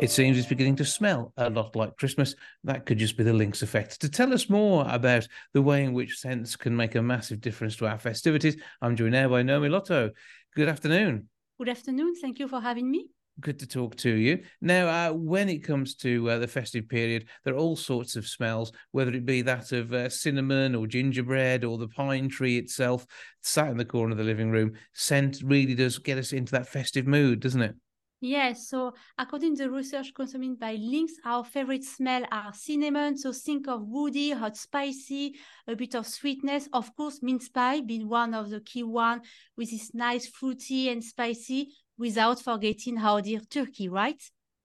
It seems it's beginning to smell a lot like Christmas. That could just be the Lynx effect. To tell us more about the way in which scents can make a massive difference to our festivities, I'm joined now by Naomi Lotto. Good afternoon. Good afternoon. Thank you for having me. Good to talk to you. Now, uh, when it comes to uh, the festive period, there are all sorts of smells, whether it be that of uh, cinnamon or gingerbread or the pine tree itself sat in the corner of the living room. Scent really does get us into that festive mood, doesn't it? Yes, so according to the research consumed by Lynx, our favorite smell are cinnamon. So think of woody, hot, spicy, a bit of sweetness. Of course, mince pie being one of the key one with this nice fruity and spicy, without forgetting how dear turkey, right?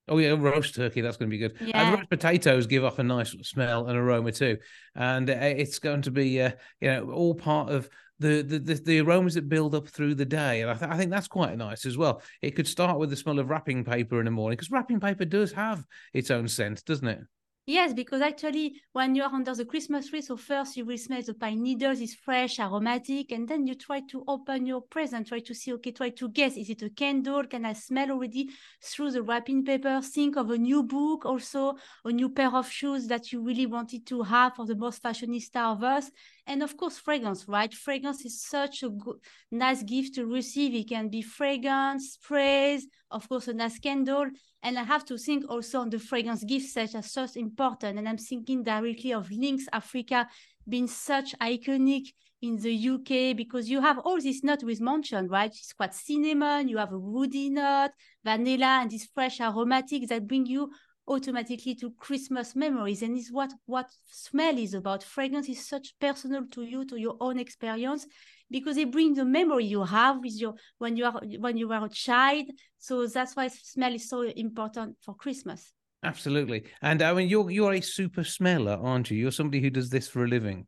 Oh yeah, roast turkey. That's going to be good. And Yeah. the roast potatoes give off a nice smell and aroma too, and uh, it's going to be, uh, you know, all part of the, the the aromas that build up through the day. And I, th- I think that's quite nice as well. It could start with the smell of wrapping paper in the morning because wrapping paper does have its own scent, doesn't it? Yes, because actually, when you are under the Christmas tree, so first you will smell the pine needles, it's fresh, aromatic, and then you try to open your present, try to see, okay, try to guess, is it a candle? Can I smell already through the wrapping paper? Think of a new book, also a new pair of shoes that you really wanted to have for the most fashionista of us. And of course, fragrance, right? Fragrance is such a good, nice gift to receive. It can be fragrance, sprays, of course, a nice candle. And I have to think also on the fragrance gift such as such important. And I'm thinking directly of Lynx Africa being such iconic in the UK because you have all these nuts with mentioned, right? It's quite cinnamon, you have a woody nut, vanilla, and this fresh aromatic that bring you automatically to Christmas memories. And is what what smell is about. Fragrance is such personal to you, to your own experience, because it brings the memory you have with your when you are when you were a child. So that's why smell is so important for Christmas. Absolutely. And I mean, you're you're a super smeller, aren't you? You're somebody who does this for a living.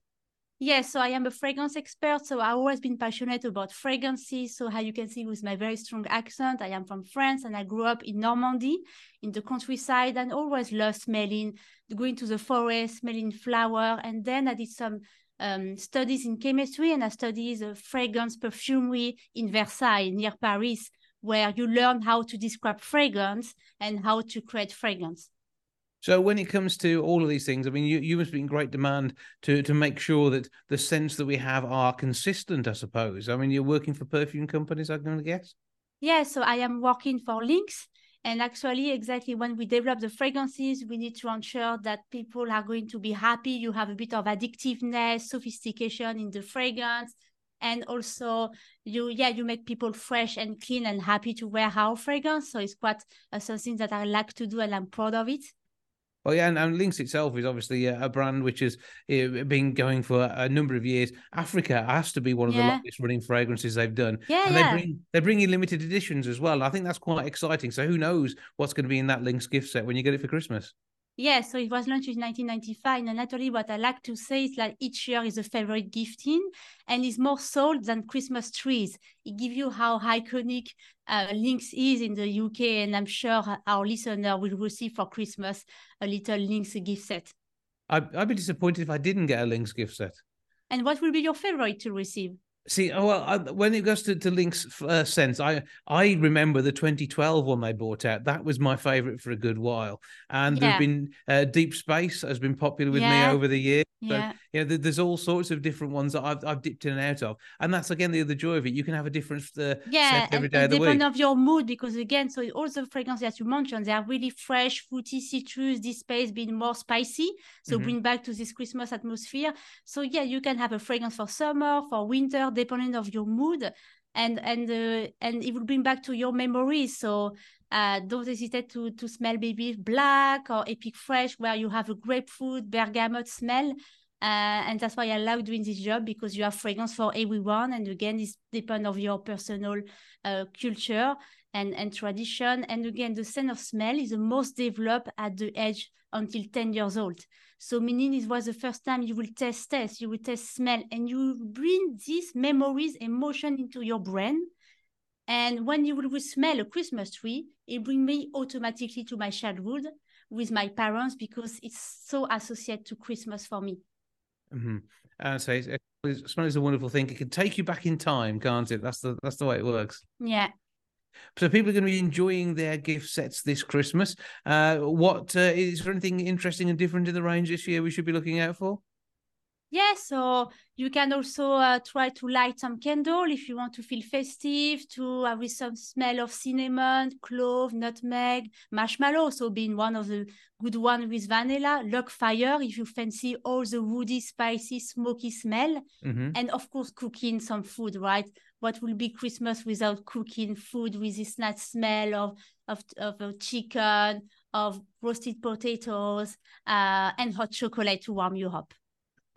Yes, so I am a fragrance expert. So I've always been passionate about fragrances. So how you can see with my very strong accent, I am from France and I grew up in Normandy, in the countryside, and always loved smelling, going to the forest, smelling flower. And then I did some um, studies in chemistry and I studied the fragrance perfumery in Versailles near Paris, where you learn how to describe fragrance and how to create fragrance. So when it comes to all of these things, I mean, you, you must be in great demand to to make sure that the scents that we have are consistent. I suppose. I mean, you're working for perfume companies. I'm going to guess. Yeah, so I am working for Lynx. And actually, exactly when we develop the fragrances, we need to ensure that people are going to be happy. You have a bit of addictiveness, sophistication in the fragrance. And also, you yeah, you make people fresh and clean and happy to wear our fragrance. So it's quite uh, something that I like to do, and I'm proud of it. Well, yeah, and, and Lynx itself is obviously a, a brand which has uh, been going for a number of years. Africa has to be one of the Yeah. longest running fragrances they've done. Yeah, and yeah. they bring they're bringing limited editions as well. I think that's quite exciting. So who knows what's going to be in that Lynx gift set when you get it for Christmas? Yeah, so it was launched in 1995. And actually, what I like to say is that each year is a favorite gifting and is more sold than Christmas trees. It gives you how iconic uh, Lynx is in the UK. And I'm sure our listener will receive for Christmas a little Lynx gift set. I'd, I'd be disappointed if I didn't get a Lynx gift set. And what will be your favorite to receive? See, oh, well, I, when it goes to, to Lynx uh, scents, I I remember the 2012 one they brought out. That was my favorite for a good while. And Yeah. there's been uh, Deep Space has been popular with Yeah. me over the years. So, Yeah. You know, there's all sorts of different ones that I've, I've dipped in and out of. And that's again the other joy of it. You can have a different uh, Yeah, scent every and, day and of the depend week. of your mood because again, so all the fragrances that you mentioned, they are really fresh, fruity, citrus. This space being more spicy, so Mhm. bring back to this Christmas atmosphere. So yeah, you can have a fragrance for summer, for winter, depending of your mood, and and uh, and it will bring back to your memories. So uh, don't hesitate to to smell maybe black or epic fresh, where you have a grapefruit, bergamot smell. Uh, and that's why I love doing this job because you have fragrance for everyone. And again, it's depend of your personal uh, culture and, and tradition. And again, the sense of smell is the most developed at the age until 10 years old. So meaning it was the first time you will test taste, you will test smell, and you bring these memories, emotion into your brain. And when you will smell a Christmas tree, it bring me automatically to my childhood with my parents because it's so associated to Christmas for me. Hmm And so it's, it's, smell is a wonderful thing. It can take you back in time, can't it? That's the that's the way it works. Yeah. So people are going to be enjoying their gift sets this Christmas. Uh, what uh, is there anything interesting and different in the range this year we should be looking out for? Yeah, so you can also uh, try to light some candle if you want to feel festive, to uh, with some smell of cinnamon, clove, nutmeg, marshmallow. So being one of the good one with vanilla, log fire if you fancy all the woody, spicy, smoky smell, Mhm. and of course cooking some food. Right? What will be Christmas without cooking food with this nice smell of of of uh, chicken, of roasted potatoes, uh, and hot chocolate to warm you up.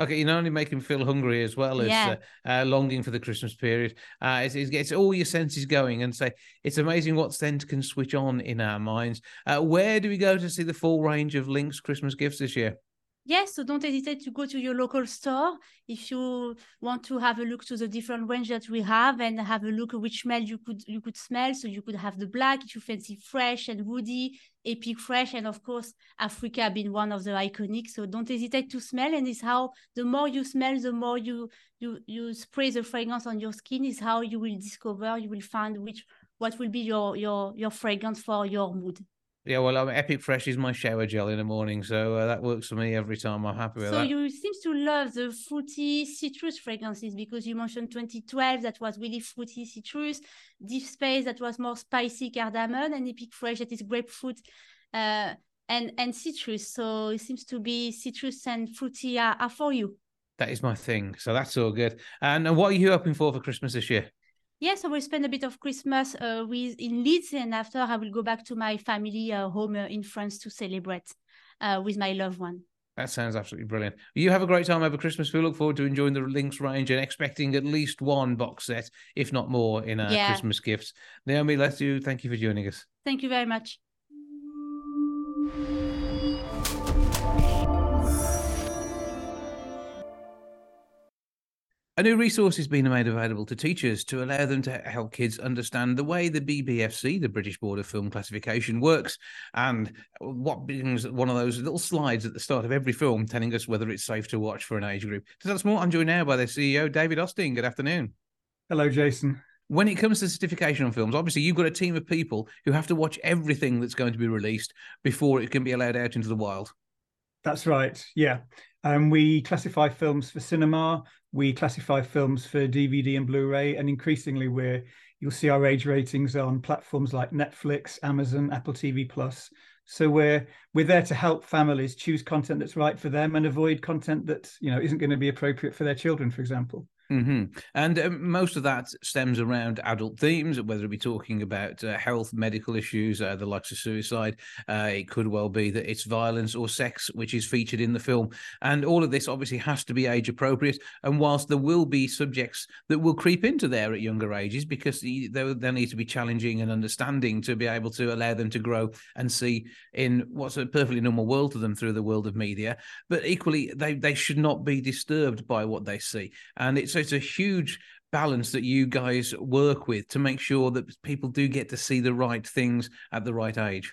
Okay, you not only make him feel hungry as well as Yeah. uh, uh, longing for the Christmas period. Uh, it's, it's, it's all your senses going, and say it's amazing what scent can switch on in our minds. Uh, where do we go to see the full range of Lynx Christmas gifts this year? Yes, so don't hesitate to go to your local store if you want to have a look to the different range that we have and have a look which smell you could you could smell. So you could have the black if you fancy fresh and woody, epic fresh, and of course Africa being one of the iconic. So don't hesitate to smell, and it's how the more you smell, the more you you you spray the fragrance on your skin. Is how you will discover, you will find which what will be your your your fragrance for your mood. Yeah, well, um, Epic Fresh is my shower gel in the morning, so uh, that works for me every time. I'm happy with it. So that. you seems to love the fruity citrus fragrances because you mentioned 2012 that was really fruity citrus, Deep Space that was more spicy cardamom, and Epic Fresh that is grapefruit uh, and and citrus. So it seems to be citrus and fruity are, are for you. That is my thing. So that's all good. And, and what are you hoping for for Christmas this year? Yes, I will spend a bit of Christmas uh, with in Leeds, and after I will go back to my family uh, home uh, in France to celebrate uh, with my loved one. That sounds absolutely brilliant. You have a great time over Christmas. We look forward to enjoying the Lynx range and expecting at least one box set, if not more, in our Yeah. Christmas gifts. Naomi, let's you. Thank you for joining us. Thank you very much. A new resource is being made available to teachers to allow them to help kids understand the way the BBFC, the British Board of Film Classification, works, and what brings one of those little slides at the start of every film telling us whether it's safe to watch for an age group. So that's more. I'm joined now by their CEO, David Austin. Good afternoon. Hello, Jason. When it comes to certification on films, obviously you've got a team of people who have to watch everything that's going to be released before it can be allowed out into the wild. That's right. Yeah. Um, we classify films for cinema. We classify films for DVD and Blu-ray, and increasingly, we're you'll see our age ratings on platforms like Netflix, Amazon, Apple TV Plus. So we're we're there to help families choose content that's right for them and avoid content that you know isn't going to be appropriate for their children, for example. Hmm And um, most of that stems around adult themes, whether it be talking about uh, health, medical issues, uh, the likes of suicide. Uh, it could well be that it's violence or sex, which is featured in the film. And all of this obviously has to be age appropriate. And whilst there will be subjects that will creep into there at younger ages, because they, they need to be challenging and understanding to be able to allow them to grow and see in what's a perfectly normal world to them through the world of media. But equally, they, they should not be disturbed by what they see. And it's it's a huge balance that you guys work with to make sure that people do get to see the right things at the right age.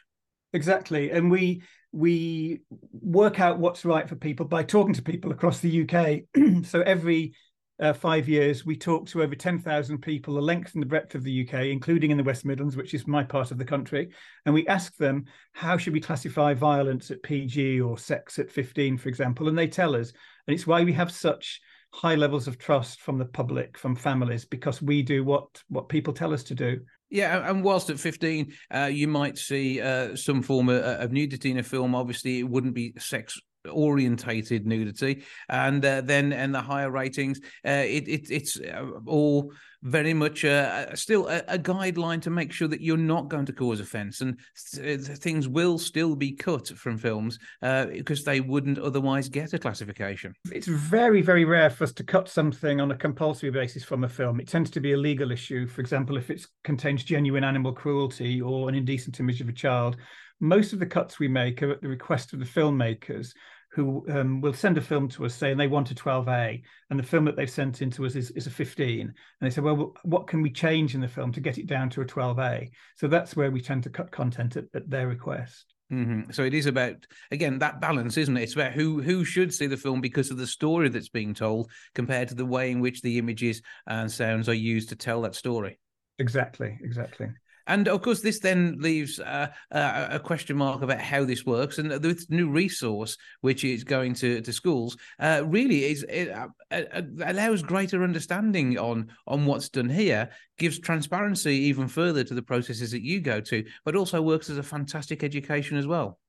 Exactly, and we we work out what's right for people by talking to people across the UK. so every uh, five years, we talk to over 10,000 people, the length and the breadth of the UK, including in the West Midlands, which is my part of the country. And we ask them, how should we classify violence at PG or sex at 15, for example? And they tell us. And it's why we have such high levels of trust from the public, from families, because we do what what people tell us to do. Yeah, and whilst at 15, uh, you might see uh, some form of, of, nudity in a film. Obviously, it wouldn't be sex orientated nudity and uh, then and the higher ratings uh, it, it it's uh, all very much uh, still a, a, guideline to make sure that you're not going to cause offense and th- things will still be cut from films because they wouldn't otherwise get a classification. It's very very rare for us to cut something on a compulsory basis from a film. It tends to be a legal issue for example if it contains genuine animal cruelty or an indecent image of a child. Most of the cuts we make are at the request of the filmmakers who um, will send a film to us saying they want a 12A, and the film that they've sent into us is, is a 15. And they say, well, what can we change in the film to get it down to a 12A? So that's where we tend to cut content at, at their request. Mm-hmm. So it is about again that balance, isn't it? It's about who who should see the film because of the story that's being told, compared to the way in which the images and sounds are used to tell that story. Exactly, exactly. And of course, this then leaves uh, a question mark about how this works. And this new resource, which is going to, to schools, uh, really is it uh, uh, allows greater understanding on on what's done here, gives transparency even further to the processes that you go to, but also works as a fantastic education as well.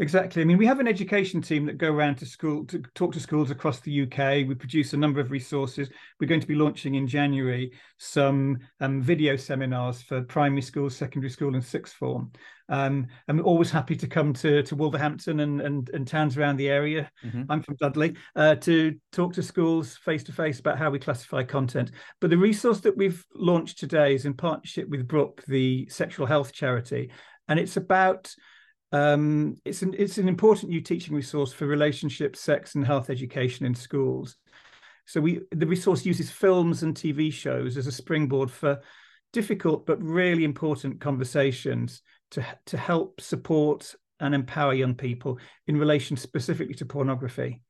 Exactly. I mean, we have an education team that go around to school to talk to schools across the UK. We produce a number of resources. We're going to be launching in January some um, video seminars for primary school, secondary school, and sixth form. Um, I'm always happy to come to, to Wolverhampton and, and, and towns around the area. Mm-hmm. I'm from Dudley uh, to talk to schools face to face about how we classify content. But the resource that we've launched today is in partnership with Brook, the sexual health charity, and it's about um, it's an it's an important new teaching resource for relationships, sex, and health education in schools. So we the resource uses films and TV shows as a springboard for difficult but really important conversations to to help support and empower young people in relation specifically to pornography.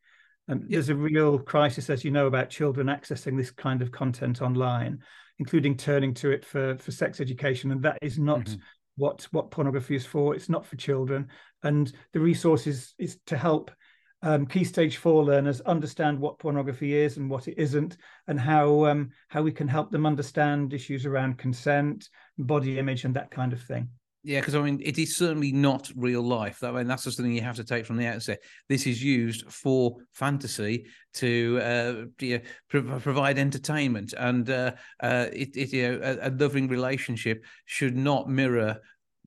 There's a real crisis, as you know, about children accessing this kind of content online, including turning to it for, for sex education. And that is not mm-hmm what what pornography is for. It's not for children, and the resource is is to help um, key stage four learners understand what pornography is and what it isn't, and how um, how we can help them understand issues around consent, body image, and that kind of thing. Yeah, because I mean, it is certainly not real life. That I mean, that's just something you have to take from the outset. This is used for fantasy to uh, you know, pro- provide entertainment, and uh, uh, it, it, you know, a, a, loving relationship should not mirror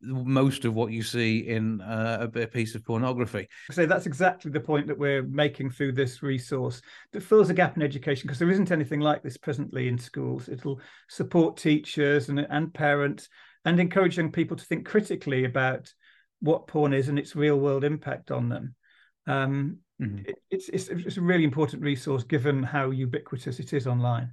most of what you see in uh, a piece of pornography. So that's exactly the point that we're making through this resource that fills a gap in education because there isn't anything like this presently in schools. It'll support teachers and, and parents and encourage young people to think critically about what porn is and its real world impact on them. Um, mm-hmm. it, it's, it's, it's a really important resource given how ubiquitous it is online.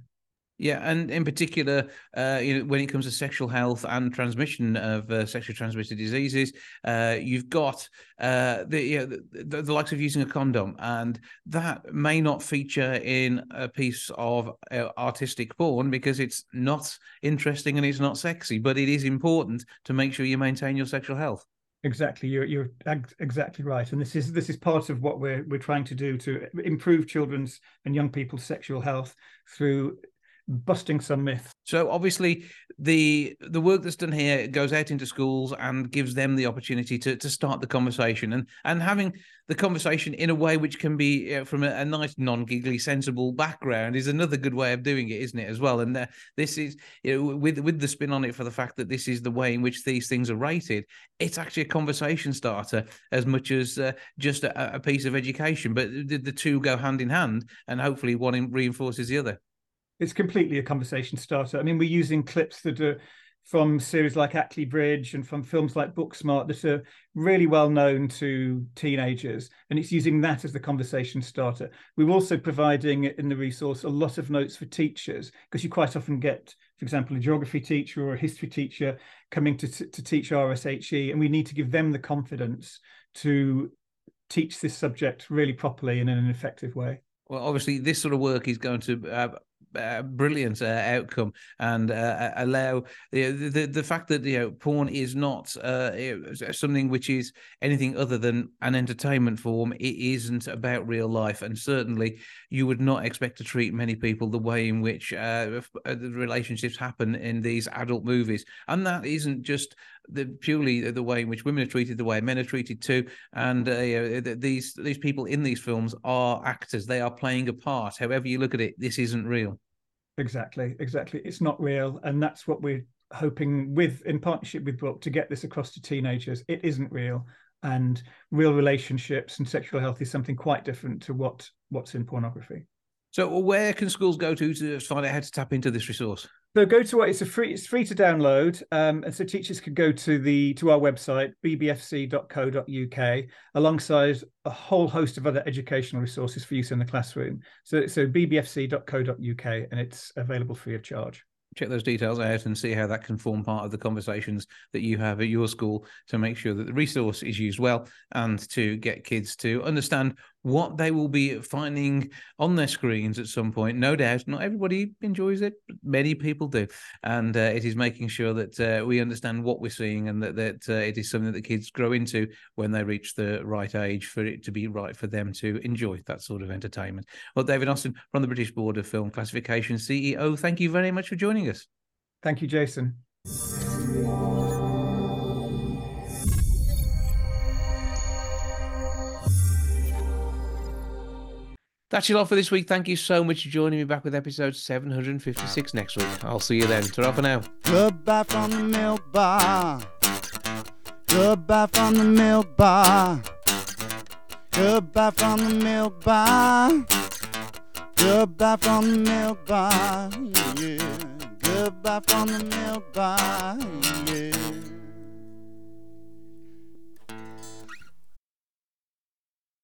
Yeah, and in particular, uh, you know, when it comes to sexual health and transmission of uh, sexually transmitted diseases, uh, you've got uh, the, you know, the, the, the likes of using a condom, and that may not feature in a piece of uh, artistic porn because it's not interesting and it's not sexy, but it is important to make sure you maintain your sexual health. Exactly, you're you're exactly right, and this is this is part of what we're we're trying to do to improve children's and young people's sexual health through busting some myths. So obviously the the work that's done here goes out into schools and gives them the opportunity to to start the conversation. And and having the conversation in a way which can be uh, from a, a, nice non-giggly sensible background is another good way of doing it isn't it as well? And uh, this is you know with with the spin on it for the fact that this is the way in which these things are rated it's actually a conversation starter as much as uh, just a, a, piece of education. But the, the two go hand in hand and hopefully one reinforces the other it's completely a conversation starter. I mean, we're using clips that are from series like Ackley Bridge and from films like Booksmart that are really well known to teenagers. And it's using that as the conversation starter. We're also providing in the resource a lot of notes for teachers because you quite often get, for example, a geography teacher or a history teacher coming to, to teach RSHE, and we need to give them the confidence to teach this subject really properly and in an effective way. Well, obviously, this sort of work is going to uh, uh, brilliant uh, outcome and uh, allow the, the the fact that you know porn is not uh, something which is anything other than an entertainment form. It isn't about real life, and certainly you would not expect to treat many people the way in which uh, relationships happen in these adult movies, and that isn't just the purely the way in which women are treated, the way men are treated too, and uh, these these people in these films are actors. They are playing a part. However you look at it, this isn't real. Exactly, exactly. It's not real, and that's what we're hoping with in partnership with Brook to get this across to teenagers. It isn't real, and real relationships and sexual health is something quite different to what what's in pornography. So, where can schools go to to find out how to tap into this resource? So go to it's a free it's free to download, um, and so teachers can go to the to our website bbfc.co.uk alongside a whole host of other educational resources for use in the classroom. So so bbfc.co.uk, and it's available free of charge check those details out and see how that can form part of the conversations that you have at your school to make sure that the resource is used well and to get kids to understand what they will be finding on their screens at some point. No doubt, not everybody enjoys it, but many people do, and uh, it is making sure that uh, we understand what we're seeing and that that uh, it is something that the kids grow into when they reach the right age for it to be right for them to enjoy that sort of entertainment. Well, David Austin from the British Board of Film Classification CEO, thank you very much for joining us. Thank you, Jason. That's it all for this week. Thank you so much for joining me back with episode 756 next week. I'll see you then. Ta for now. Goodbye from the milk bar. Goodbye from the milk bar. Goodbye from the milk bar. Goodbye from the milk bar. Yeah. Goodbye from the milk bar. Yeah.